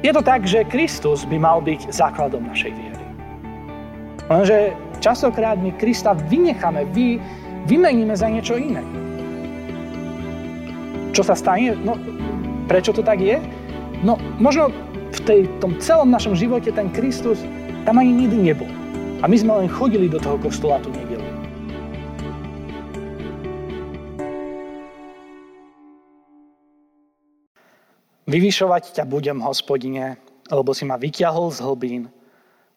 Je to tak, že Kristus by mal byť základom našej viery. Lenže častokrát my Krista vynecháme, vy, vymeníme za niečo iné. Čo sa stane? No, prečo to tak je? No, možno v tej, tom celom našom živote ten Kristus tam ani nikdy nebol. A my sme len chodili do toho kostola tú nedelu. Vyvyšovať ťa budem, hospodine, lebo si ma vyťahol z hlbín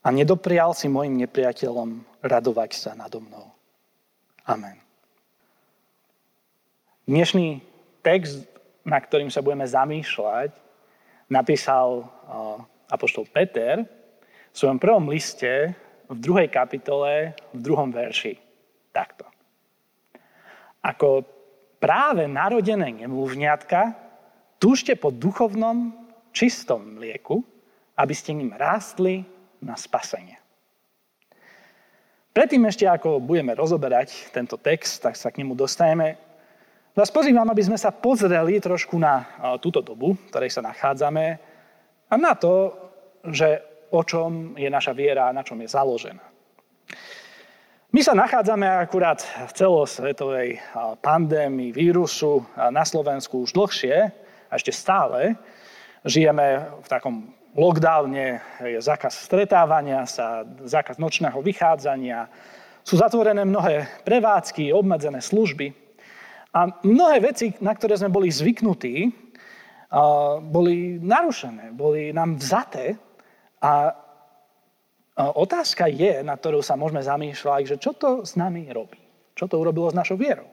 a nedoprial si mojim nepriateľom radovať sa nado mnou. Amen. Dnešný text, na ktorým sa budeme zamýšľať, napísal apoštol Peter v svojom prvom liste v druhej kapitole, v druhom verši. Takto. Ako práve narodené nemluvňatka, túžte po duchovnom, čistom mlieku, aby ste ním rástli na spasenie. Predtým ešte, ako budeme rozoberať tento text, tak sa k nemu dostaneme. Vás pozývam, aby sme sa pozreli trošku na túto dobu, v ktorej sa nachádzame a na to, že o čom je naša viera na čom je založená. My sa nachádzame akurát v celosvetovej pandémii vírusu na Slovensku už dlhšie a ešte stále. Žijeme v takom lockdowne, je zákaz stretávania sa, zákaz nočného vychádzania, sú zatvorené mnohé prevádzky, obmedzené služby. A mnohé veci, na ktoré sme boli zvyknutí, boli narušené, boli nám vzaté a otázka je, na ktorú sa môžeme zamýšľať, že čo to s nami robí? Čo to urobilo s našou vierou?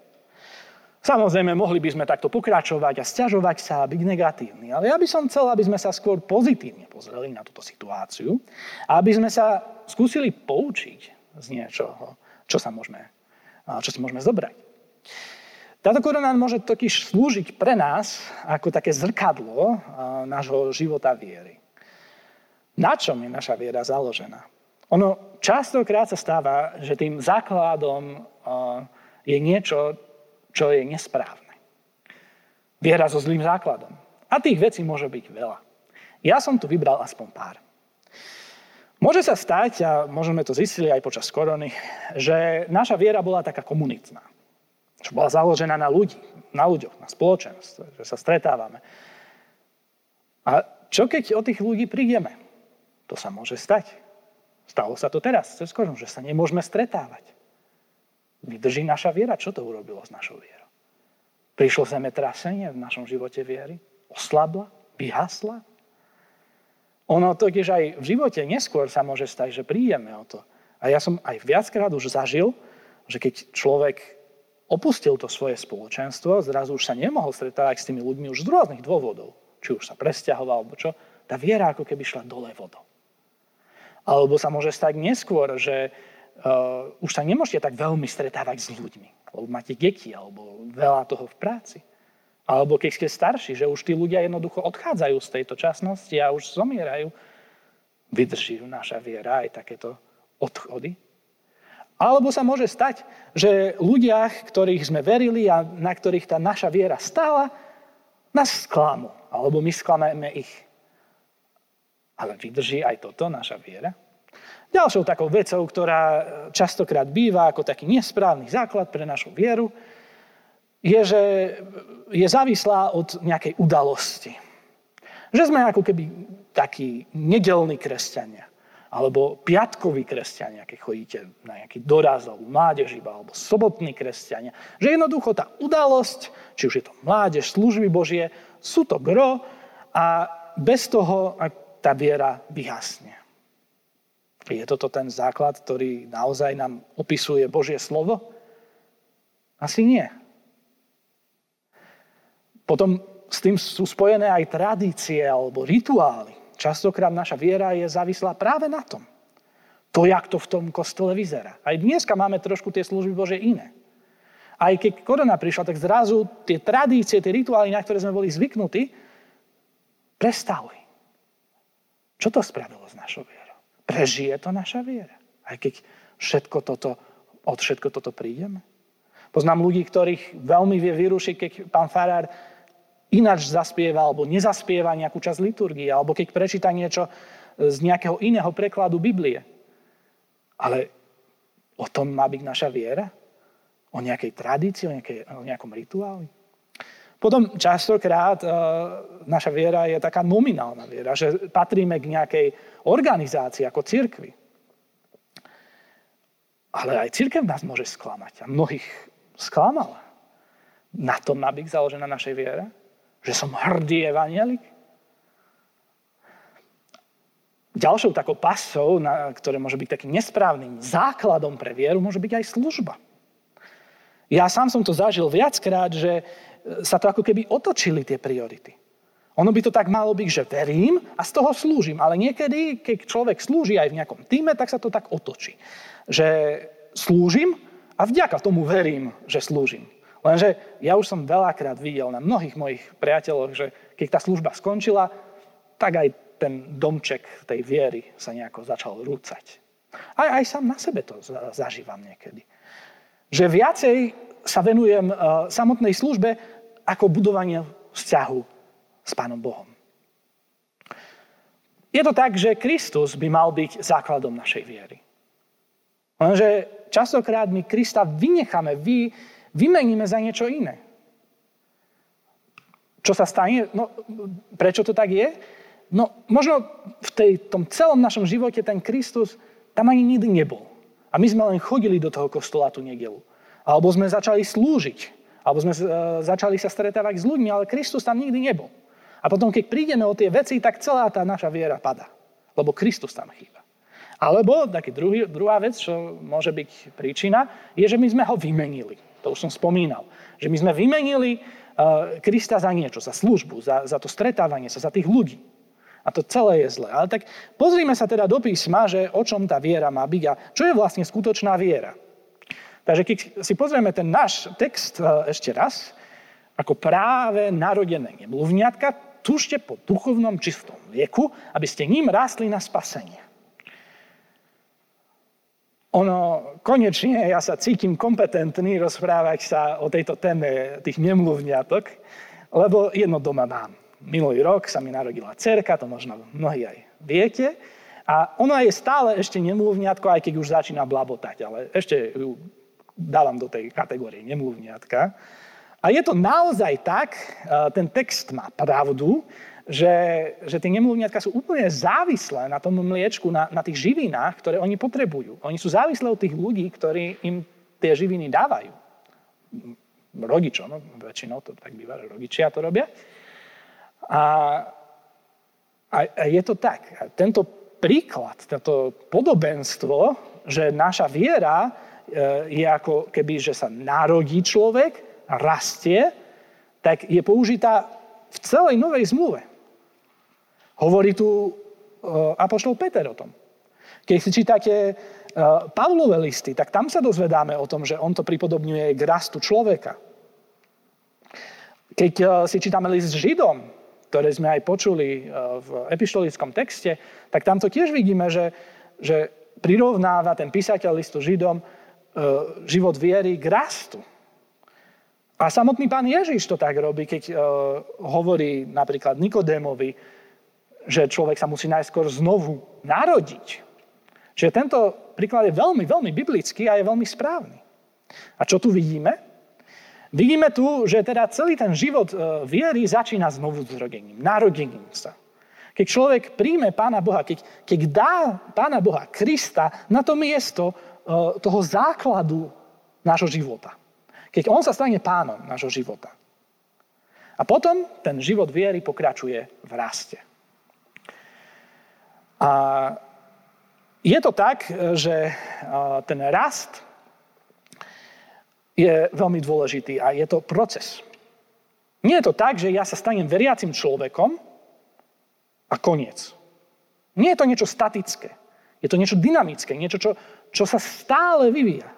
Samozrejme, mohli by sme takto pokračovať a stiažovať sa a byť negatívni. Ale ja by som chcel, aby sme sa skôr pozitívne pozreli na túto situáciu a aby sme sa skúsili poučiť z niečoho, čo, sa môžeme, čo si môžeme zobrať. Táto korona môže totiž slúžiť pre nás ako také zrkadlo nášho života viery. Na čom je naša viera založená? Ono častokrát sa stáva, že tým základom je niečo, čo je nesprávne. Viera so zlým základom. A tých vecí môže byť veľa. Ja som tu vybral aspoň pár. Môže sa stať, a môžeme to zistili aj počas korony, že naša viera bola taká komunitná čo bola založená na ľudí, na ľuďoch, na spoločenstve, že sa stretávame. A čo keď o tých ľudí prídeme? To sa môže stať. Stalo sa to teraz, cez korun, že sa nemôžeme stretávať. Vydrží naša viera? Čo to urobilo s našou vierou? Prišlo zemetrasenie v našom živote viery? Oslabla? Vyhasla? Ono totiž aj v živote neskôr sa môže stať, že prídeme o to. A ja som aj viackrát už zažil, že keď človek opustil to svoje spoločenstvo, zrazu už sa nemohol stretávať s tými ľuďmi už z rôznych dôvodov. Či už sa presťahoval, alebo čo. Tá viera ako keby šla dole vodou. Alebo sa môže stať neskôr, že uh, už sa nemôžete tak veľmi stretávať s ľuďmi. Lebo máte deti, alebo veľa toho v práci. Alebo keď ste starší, že už tí ľudia jednoducho odchádzajú z tejto časnosti a už zomierajú. Vydrží naša viera aj takéto odchody? Alebo sa môže stať, že ľudia, ktorých sme verili a na ktorých tá naša viera stála, nás sklamú. Alebo my sklameme ich. Ale vydrží aj toto, naša viera? Ďalšou takou vecou, ktorá častokrát býva ako taký nesprávny základ pre našu vieru, je, že je závislá od nejakej udalosti. Že sme ako keby takí nedelní kresťania alebo piatkoví kresťania, keď chodíte na nejaký doraz alebo mládež iba, alebo sobotní kresťania. Že jednoducho tá udalosť, či už je to mládež, služby Božie, sú to gro a bez toho tá viera vyhasne. Je toto ten základ, ktorý naozaj nám opisuje Božie slovo? Asi nie. Potom s tým sú spojené aj tradície alebo rituály. Častokrát naša viera je závislá práve na tom. To, jak to v tom kostole vyzerá. Aj dneska máme trošku tie služby Bože iné. Aj keď korona prišla, tak zrazu tie tradície, tie rituály, na ktoré sme boli zvyknutí, prestali. Čo to spravilo s našou vierou? Prežije to naša viera? Aj keď všetko toto, od všetko toto prídeme? Poznám ľudí, ktorých veľmi vie vyrušiť, keď pán Farár ináč zaspieva alebo nezaspieva nejakú časť liturgie, alebo keď prečíta niečo z nejakého iného prekladu Biblie. Ale o tom má byť naša viera? O nejakej tradícii, o, nejakej, o nejakom rituáli? Potom častokrát uh, naša viera je taká nominálna viera, že patríme k nejakej organizácii ako cirkvi. Ale aj církev nás môže sklamať a mnohých sklamala. Na tom má byť založená našej viere? Že som hrdý evanielik? Ďalšou takou pasou, na, ktoré môže byť takým nesprávnym základom pre vieru, môže byť aj služba. Ja sám som to zažil viackrát, že sa to ako keby otočili tie priority. Ono by to tak malo byť, že verím a z toho slúžim. Ale niekedy, keď človek slúži aj v nejakom týme, tak sa to tak otočí. Že slúžim a vďaka tomu verím, že slúžim. Lenže ja už som veľakrát videl na mnohých mojich priateľoch, že keď tá služba skončila, tak aj ten domček tej viery sa nejako začal rúcať. Aj, aj sám na sebe to zažívam niekedy. Že viacej sa venujem eh, samotnej službe ako budovanie vzťahu s Pánom Bohom. Je to tak, že Kristus by mal byť základom našej viery. Lenže častokrát my Krista vynecháme, vy, vymeníme za niečo iné. Čo sa stane? No, prečo to tak je? No, možno v tej, tom celom našom živote ten Kristus tam ani nikdy nebol. A my sme len chodili do toho kostola tú nedelu. Alebo sme začali slúžiť. Alebo sme e, začali sa stretávať s ľuďmi, ale Kristus tam nikdy nebol. A potom, keď prídeme o tie veci, tak celá tá naša viera pada. Lebo Kristus tam chýba. Alebo taký druhý, druhá vec, čo môže byť príčina, je, že my sme ho vymenili. To už som spomínal. Že my sme vymenili uh, Krista za niečo, za službu, za, za to stretávanie sa, za tých ľudí. A to celé je zlé. Ale tak pozrime sa teda do písma, že o čom tá viera má byť a čo je vlastne skutočná viera. Takže keď si pozrieme ten náš text e, ešte raz, ako práve narodené nemluvňatka, tužte po duchovnom čistom vieku, aby ste ním rástli na spasenie. Ono, konečne ja sa cítim kompetentný rozprávať sa o tejto téme tých nemluvňatok, lebo jedno doma mám. Minulý rok sa mi narodila cerka, to možno mnohí aj viete. A ona je stále ešte nemluvňatko, aj keď už začína blabotať, ale ešte ju dávam do tej kategórie nemluvniatka. A je to naozaj tak, ten text má pravdu, že, že tie nemluvniatka sú úplne závislé na tom mliečku, na, na tých živinách, ktoré oni potrebujú. Oni sú závislé od tých ľudí, ktorí im tie živiny dávajú. Rodičom, no, väčšinou to tak býva, rodičia to robia. A, a, a je to tak. Tento príklad, toto podobenstvo, že naša viera E, je ako keby, že sa narodí človek rastie, tak je použitá v celej novej zmluve. Hovorí tu e, Apoštol Peter o tom. Keď si čítate e, Pavlové listy, tak tam sa dozvedáme o tom, že on to pripodobňuje k rastu človeka. Keď si čítame list Židom, ktoré sme aj počuli v epištolickom texte, tak tam to tiež vidíme, že, že prirovnáva ten písateľ listu Židom život viery k rastu. A samotný pán Ježiš to tak robí, keď uh, hovorí napríklad Nikodémovi, že človek sa musí najskôr znovu narodiť. Čiže tento príklad je veľmi, veľmi biblický a je veľmi správny. A čo tu vidíme? Vidíme tu, že teda celý ten život uh, viery začína znovu zrodením, narodením sa. Keď človek príjme Pána Boha, keď, keď dá Pána Boha Krista na to miesto, E, toho základu nášho života. Keď on sa stane pánom nášho života. A potom ten život viery pokračuje v raste. A je to tak, že e, ten rast je veľmi dôležitý a je to proces. Nie je to tak, že ja sa stanem veriacim človekom a koniec. Nie je to niečo statické. Je to niečo dynamické, niečo, čo, čo sa stále vyvíja.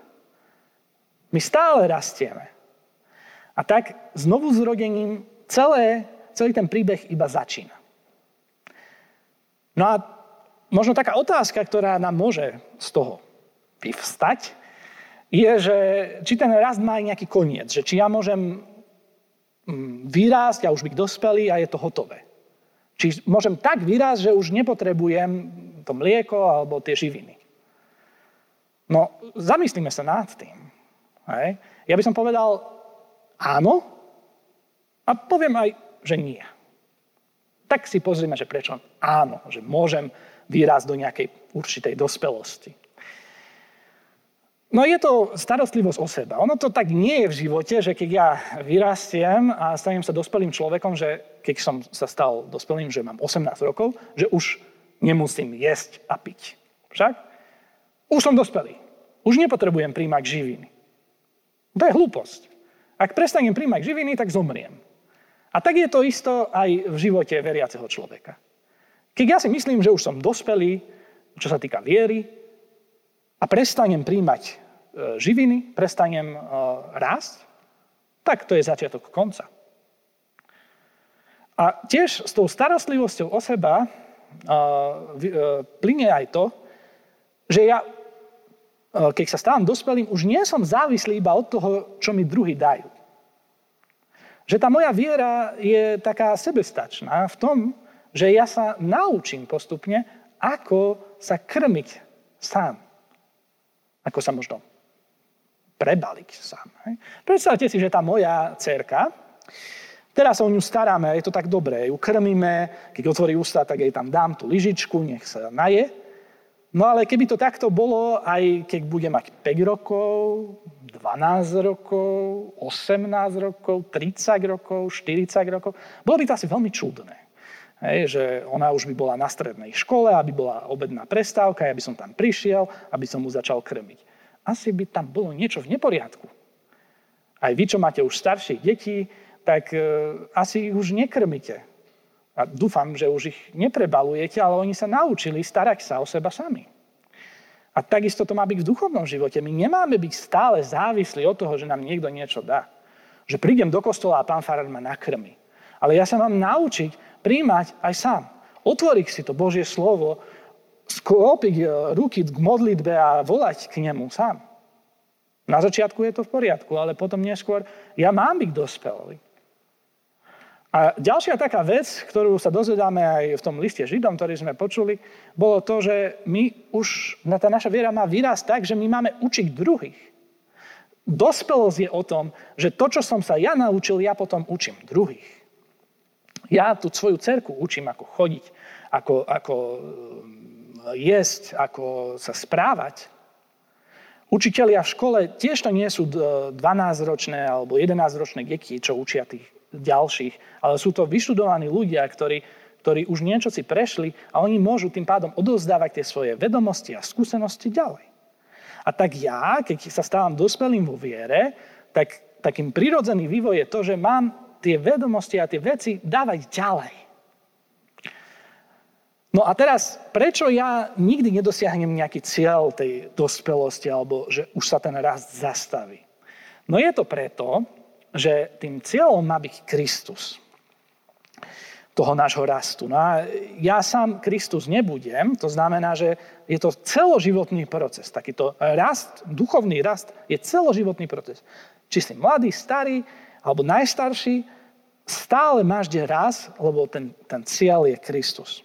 My stále rastieme. A tak znovu zrodením celé, celý ten príbeh iba začína. No a možno taká otázka, ktorá nám môže z toho vyvstať, je, že či ten rast má aj nejaký koniec. Že či ja môžem mm, vyrásť a už byť dospelý a je to hotové. Či môžem tak vyrásť, že už nepotrebujem to mlieko alebo tie živiny. No, zamyslíme sa nad tým. Hej. Ja by som povedal áno a poviem aj, že nie. Tak si pozrieme, že prečo áno, že môžem vyrásť do nejakej určitej dospelosti. No je to starostlivosť o seba. Ono to tak nie je v živote, že keď ja vyrastiem a stanem sa dospelým človekom, že keď som sa stal dospelým, že mám 18 rokov, že už nemusím jesť a piť. Však? Už som dospelý. Už nepotrebujem príjmať živiny. To je hlúposť. Ak prestanem príjmať živiny, tak zomriem. A tak je to isto aj v živote veriaceho človeka. Keď ja si myslím, že už som dospelý, čo sa týka viery, a prestanem príjmať e, živiny, prestanem e, rásť, tak to je začiatok konca. A tiež s tou starostlivosťou o seba e, plinie aj to, že ja, keď sa stávam dospelým, už nie som závislý iba od toho, čo mi druhý dajú. Že tá moja viera je taká sebestačná v tom, že ja sa naučím postupne, ako sa krmiť sám. Ako sa možno prebaliť sám. Hej. Predstavte si, že tá moja cerka, teraz sa o ňu staráme, je to tak dobré, ju krmíme, keď otvorí ústa, tak jej tam dám tú lyžičku, nech sa naje. No ale keby to takto bolo, aj keď bude mať 5 rokov, 12 rokov, 18 rokov, 30 rokov, 40 rokov, bolo by to asi veľmi čudné. Hej, že ona už by bola na strednej škole, aby bola obedná prestávka, ja by som tam prišiel, aby som mu začal krmiť. Asi by tam bolo niečo v neporiadku. Aj vy, čo máte už staršie deti, tak e, asi ich už nekrmite. A dúfam, že už ich neprebalujete, ale oni sa naučili starať sa o seba sami. A takisto to má byť v duchovnom živote. My nemáme byť stále závislí od toho, že nám niekto niečo dá. Že prídem do kostola a pán Farar ma nakrmi. Ale ja sa mám naučiť príjmať aj sám. Otvoriť si to Božie slovo, sklopiť e, ruky k modlitbe a volať k nemu sám. Na začiatku je to v poriadku, ale potom neskôr ja mám byť dospelý. A ďalšia taká vec, ktorú sa dozvedáme aj v tom liste Židom, ktorý sme počuli, bolo to, že my už, tá naša viera má výraz tak, že my máme učiť druhých. Dospelosť je o tom, že to, čo som sa ja naučil, ja potom učím druhých. Ja tú svoju cerku učím, ako chodiť, ako, ako eh, jesť, ako sa správať. Učitelia v škole tiež to nie sú 12-ročné alebo 11-ročné deti, čo učia tých ďalších, ale sú to vyštudovaní ľudia, ktorí, ktorí už niečo si prešli a oni môžu tým pádom odovzdávať tie svoje vedomosti a skúsenosti ďalej. A tak ja, keď sa stávam dospelým vo viere, tak takým prirodzený vývoj je to, že mám tie vedomosti a tie veci dávať ďalej. No a teraz, prečo ja nikdy nedosiahnem nejaký cieľ tej dospelosti, alebo že už sa ten rast zastaví? No je to preto, že tým cieľom má byť Kristus toho nášho rastu. No a ja sám Kristus nebudem, to znamená, že je to celoživotný proces. Takýto rast, duchovný rast je celoživotný proces. Či si mladý, starý, alebo najstarší, stále máš kde raz, lebo ten, ten cieľ je Kristus.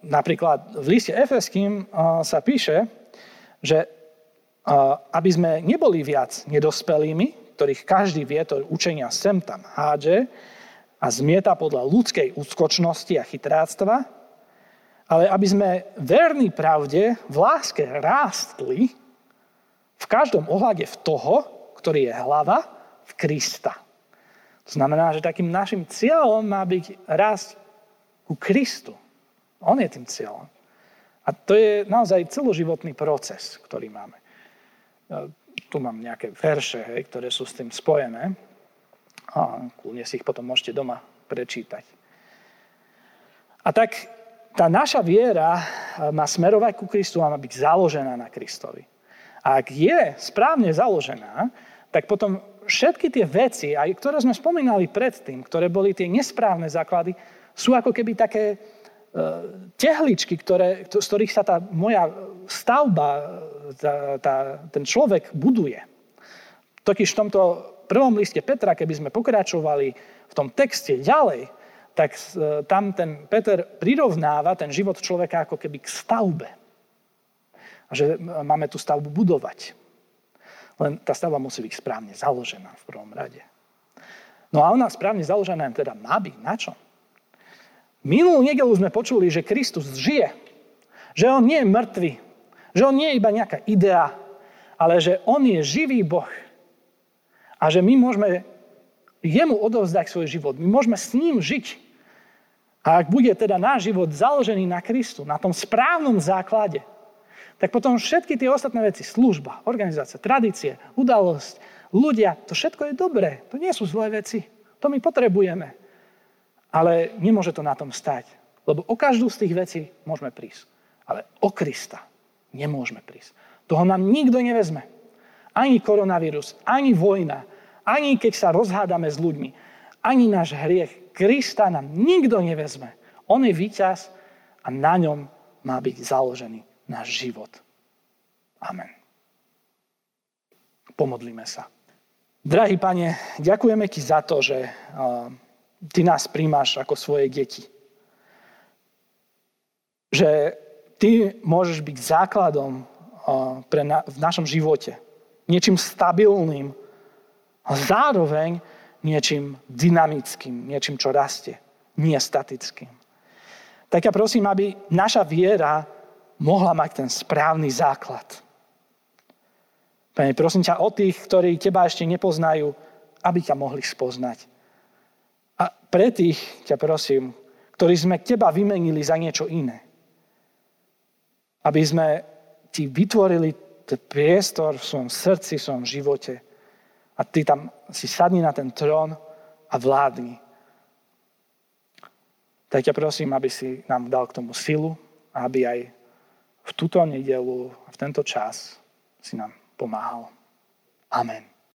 Napríklad v liste Efeským sa píše, že aby sme neboli viac nedospelými, ktorých každý vietor učenia sem tam hádže a zmieta podľa ľudskej úskočnosti a chytráctva, ale aby sme verní pravde v láske rástli v každom ohľade v toho, ktorý je hlava, v Krista. To znamená, že takým našim cieľom má byť rast ku Kristu. On je tým cieľom. A to je naozaj celoživotný proces, ktorý máme. Tu mám nejaké verše, hej, ktoré sú s tým spojené. A kľudne si ich potom môžete doma prečítať. A tak tá naša viera má smerovať ku Kristu a má byť založená na Kristovi. A ak je správne založená, tak potom všetky tie veci, aj ktoré sme spomínali predtým, ktoré boli tie nesprávne základy, sú ako keby také e, tehličky, ktoré, z ktorých sa tá moja stavba, tá, tá, ten človek buduje. To Totiž v tomto prvom liste Petra, keby sme pokračovali v tom texte ďalej, tak e, tam ten Peter prirovnáva ten život človeka ako keby k stavbe. A že máme tú stavbu budovať. Len tá stavba musí byť správne založená v prvom rade. No a ona správne založená teda má byť. Na čo? Minulú nedelu sme počuli, že Kristus žije. Že on nie je mŕtvy. Že on nie je iba nejaká idea, ale že on je živý Boh. A že my môžeme jemu odovzdať svoj život. My môžeme s ním žiť. A ak bude teda náš život založený na Kristu, na tom správnom základe, tak potom všetky tie ostatné veci, služba, organizácia, tradície, udalosť, ľudia, to všetko je dobré. To nie sú zlé veci. To my potrebujeme. Ale nemôže to na tom stať. Lebo o každú z tých vecí môžeme prísť. Ale o Krista nemôžeme prísť. Toho nám nikto nevezme. Ani koronavírus, ani vojna, ani keď sa rozhádame s ľuďmi, ani náš hriech. Krista nám nikto nevezme. On je víťaz a na ňom má byť založený náš život. Amen. Pomodlíme sa. Drahý pane, ďakujeme ti za to, že ty nás príjmaš ako svoje deti. Že ty môžeš byť základom pre na, v našom živote. Niečím stabilným, a zároveň niečím dynamickým, niečím, čo rastie, nie statickým. Tak ja prosím, aby naša viera mohla mať ten správny základ. Pane, prosím ťa o tých, ktorí teba ešte nepoznajú, aby ťa mohli spoznať. A pre tých ťa prosím, ktorí sme teba vymenili za niečo iné. Aby sme ti vytvorili ten priestor v svojom srdci, v svojom živote, a ty tam si sadni na ten trón a vládni. Tak ťa prosím, aby si nám dal k tomu silu a aby aj v túto nedelu, v tento čas si nám pomáhal. Amen.